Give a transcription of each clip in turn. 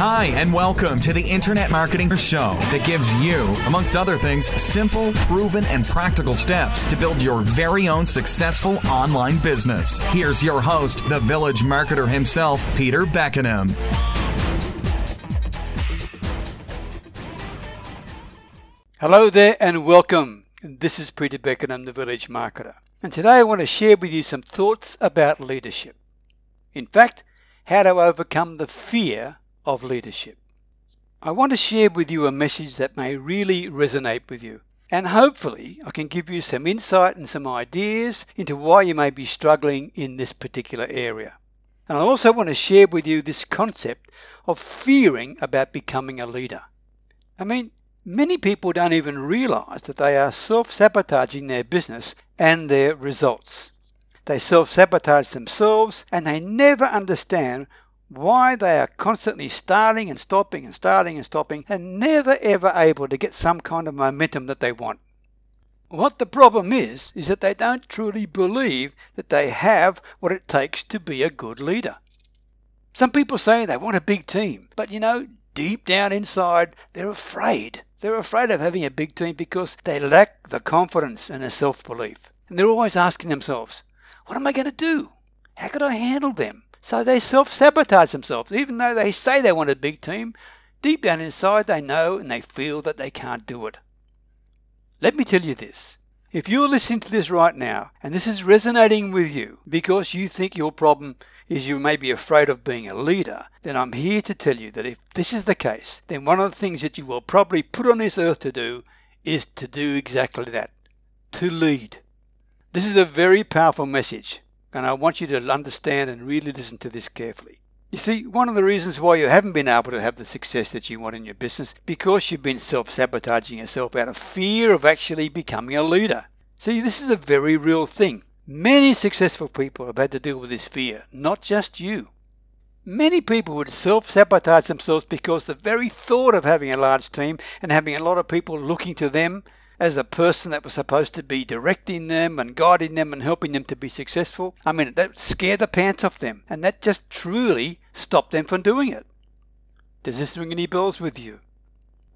Hi, and welcome to the Internet Marketing Show that gives you, amongst other things, simple, proven, and practical steps to build your very own successful online business. Here's your host, the village marketer himself, Peter Beckenham. Hello there and welcome. This is Peter Beckenham, the village marketer. And today I want to share with you some thoughts about leadership. In fact, how to overcome the fear of leadership. I want to share with you a message that may really resonate with you. And hopefully, I can give you some insight and some ideas into why you may be struggling in this particular area. And I also want to share with you this concept of fearing about becoming a leader. I mean, many people don't even realize that they are self sabotaging their business and their results. They self sabotage themselves and they never understand why they are constantly starting and stopping and starting and stopping and never ever able to get some kind of momentum that they want. What the problem is, is that they don't truly believe that they have what it takes to be a good leader. Some people say they want a big team, but you know, deep down inside, they're afraid. They're afraid of having a big team because they lack the confidence and the self belief. And they're always asking themselves, what am I going to do? How could I handle them? So they self sabotage themselves. Even though they say they want a big team, deep down inside they know and they feel that they can't do it. Let me tell you this. If you're listening to this right now and this is resonating with you because you think your problem is you may be afraid of being a leader, then I'm here to tell you that if this is the case, then one of the things that you will probably put on this earth to do is to do exactly that to lead. This is a very powerful message and I want you to understand and really listen to this carefully. You see, one of the reasons why you haven't been able to have the success that you want in your business because you've been self-sabotaging yourself out of fear of actually becoming a leader. See, this is a very real thing. Many successful people have had to deal with this fear, not just you. Many people would self-sabotage themselves because the very thought of having a large team and having a lot of people looking to them as a person that was supposed to be directing them and guiding them and helping them to be successful. I mean, that scared the pants off them, and that just truly stopped them from doing it. Does this ring any bells with you?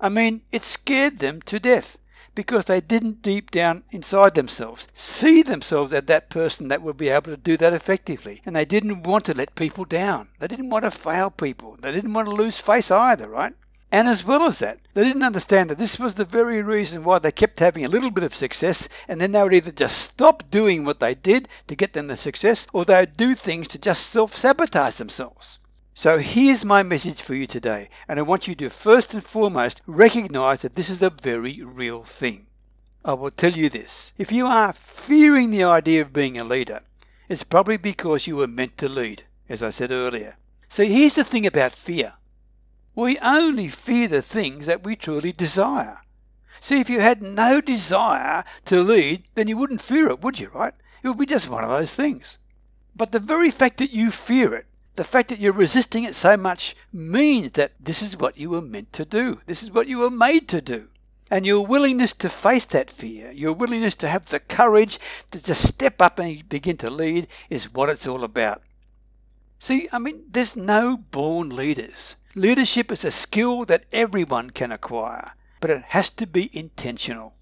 I mean, it scared them to death because they didn't deep down inside themselves see themselves as that person that would be able to do that effectively. And they didn't want to let people down. They didn't want to fail people. They didn't want to lose face either, right? And as well as that, they didn't understand that this was the very reason why they kept having a little bit of success, and then they would either just stop doing what they did to get them the success, or they would do things to just self sabotage themselves. So here's my message for you today, and I want you to first and foremost recognize that this is a very real thing. I will tell you this if you are fearing the idea of being a leader, it's probably because you were meant to lead, as I said earlier. So here's the thing about fear we only fear the things that we truly desire. See, if you had no desire to lead, then you wouldn't fear it, would you, right? It would be just one of those things. But the very fact that you fear it, the fact that you're resisting it so much, means that this is what you were meant to do. This is what you were made to do. And your willingness to face that fear, your willingness to have the courage to just step up and begin to lead, is what it's all about. See, I mean, there's no born leaders. Leadership is a skill that everyone can acquire, but it has to be intentional.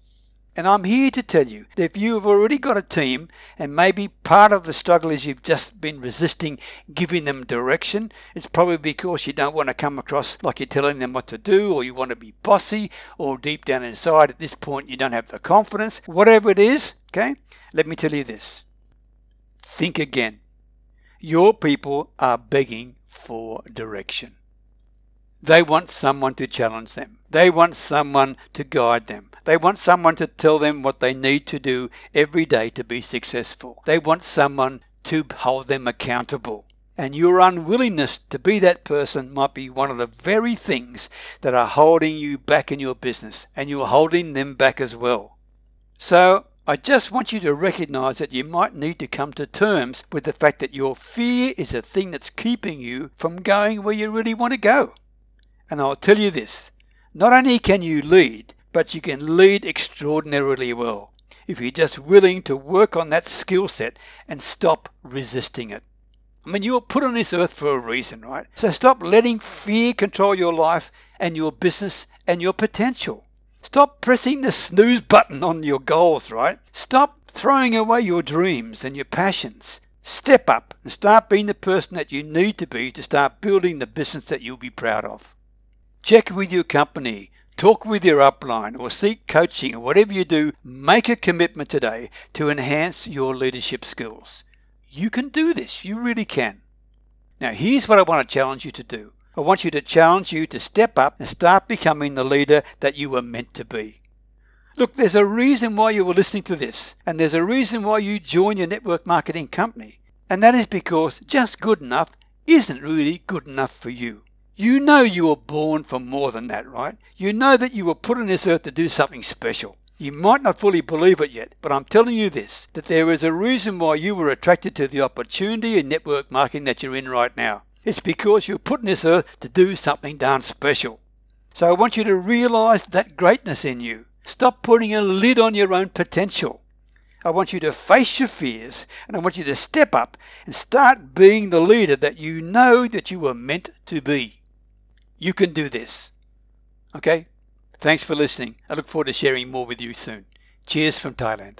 And I'm here to tell you that if you've already got a team and maybe part of the struggle is you've just been resisting giving them direction, it's probably because you don't want to come across like you're telling them what to do or you want to be bossy or deep down inside at this point you don't have the confidence. Whatever it is, okay, let me tell you this. Think again. Your people are begging for direction. They want someone to challenge them. They want someone to guide them. They want someone to tell them what they need to do every day to be successful. They want someone to hold them accountable. And your unwillingness to be that person might be one of the very things that are holding you back in your business, and you're holding them back as well. So, I just want you to recognize that you might need to come to terms with the fact that your fear is the thing that's keeping you from going where you really want to go. And I'll tell you this not only can you lead, but you can lead extraordinarily well if you're just willing to work on that skill set and stop resisting it. I mean, you were put on this earth for a reason, right? So stop letting fear control your life and your business and your potential. Stop pressing the snooze button on your goals, right? Stop throwing away your dreams and your passions. Step up and start being the person that you need to be to start building the business that you'll be proud of. Check with your company, talk with your upline, or seek coaching, or whatever you do, make a commitment today to enhance your leadership skills. You can do this, you really can. Now, here's what I want to challenge you to do I want you to challenge you to step up and start becoming the leader that you were meant to be. Look, there's a reason why you were listening to this, and there's a reason why you joined your network marketing company, and that is because just good enough isn't really good enough for you. You know you were born for more than that, right? You know that you were put on this earth to do something special. You might not fully believe it yet, but I'm telling you this that there is a reason why you were attracted to the opportunity in network marketing that you're in right now. It's because you're put on this earth to do something darn special. So I want you to realize that greatness in you. Stop putting a lid on your own potential. I want you to face your fears and I want you to step up and start being the leader that you know that you were meant to be. You can do this. Okay? Thanks for listening. I look forward to sharing more with you soon. Cheers from Thailand.